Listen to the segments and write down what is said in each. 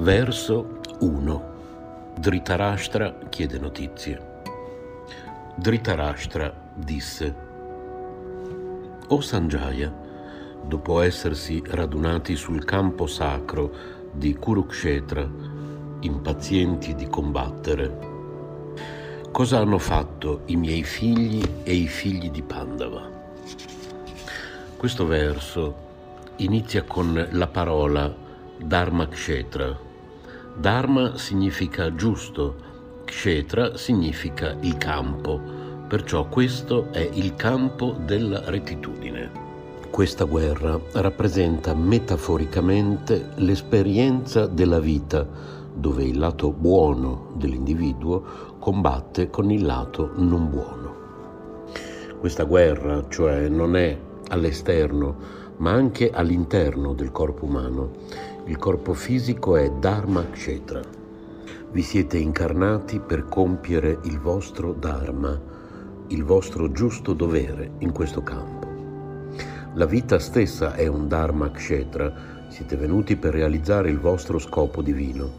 Verso 1. Dhritarashtra chiede notizie. Dhritarashtra disse: O Sanjaya, dopo essersi radunati sul campo sacro di Kurukshetra, impazienti di combattere, cosa hanno fatto i miei figli e i figli di Pandava? Questo verso inizia con la parola Dharma Kshetra Dharma significa giusto, Kshetra significa il campo, perciò questo è il campo della rettitudine. Questa guerra rappresenta metaforicamente l'esperienza della vita, dove il lato buono dell'individuo combatte con il lato non buono. Questa guerra, cioè, non è all'esterno, ma anche all'interno del corpo umano il corpo fisico è Dharma Kshetra. Vi siete incarnati per compiere il vostro Dharma, il vostro giusto dovere in questo campo. La vita stessa è un Dharma Kshetra, siete venuti per realizzare il vostro scopo divino.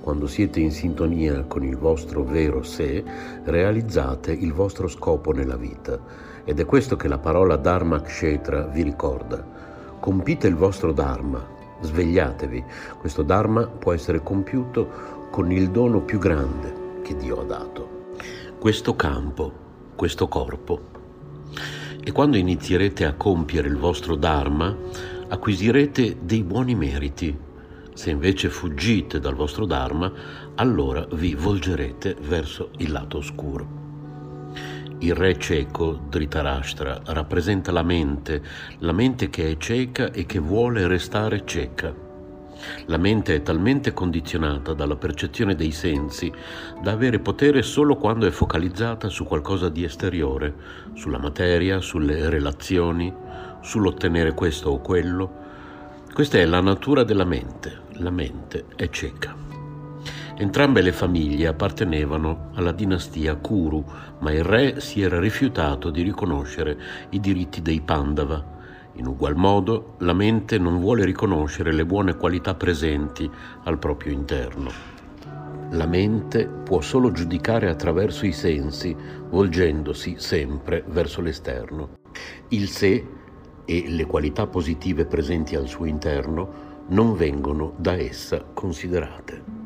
Quando siete in sintonia con il vostro vero sé, realizzate il vostro scopo nella vita. Ed è questo che la parola Dharma Kshetra vi ricorda. Compite il vostro Dharma, Svegliatevi, questo Dharma può essere compiuto con il dono più grande che Dio ha dato. Questo campo, questo corpo. E quando inizierete a compiere il vostro Dharma, acquisirete dei buoni meriti. Se invece fuggite dal vostro Dharma, allora vi volgerete verso il lato oscuro. Il re cieco, Dhritarashtra, rappresenta la mente, la mente che è cieca e che vuole restare cieca. La mente è talmente condizionata dalla percezione dei sensi da avere potere solo quando è focalizzata su qualcosa di esteriore, sulla materia, sulle relazioni, sull'ottenere questo o quello. Questa è la natura della mente. La mente è cieca. Entrambe le famiglie appartenevano alla dinastia Kuru, ma il re si era rifiutato di riconoscere i diritti dei Pandava. In ugual modo, la mente non vuole riconoscere le buone qualità presenti al proprio interno. La mente può solo giudicare attraverso i sensi, volgendosi sempre verso l'esterno. Il sé e le qualità positive presenti al suo interno non vengono da essa considerate.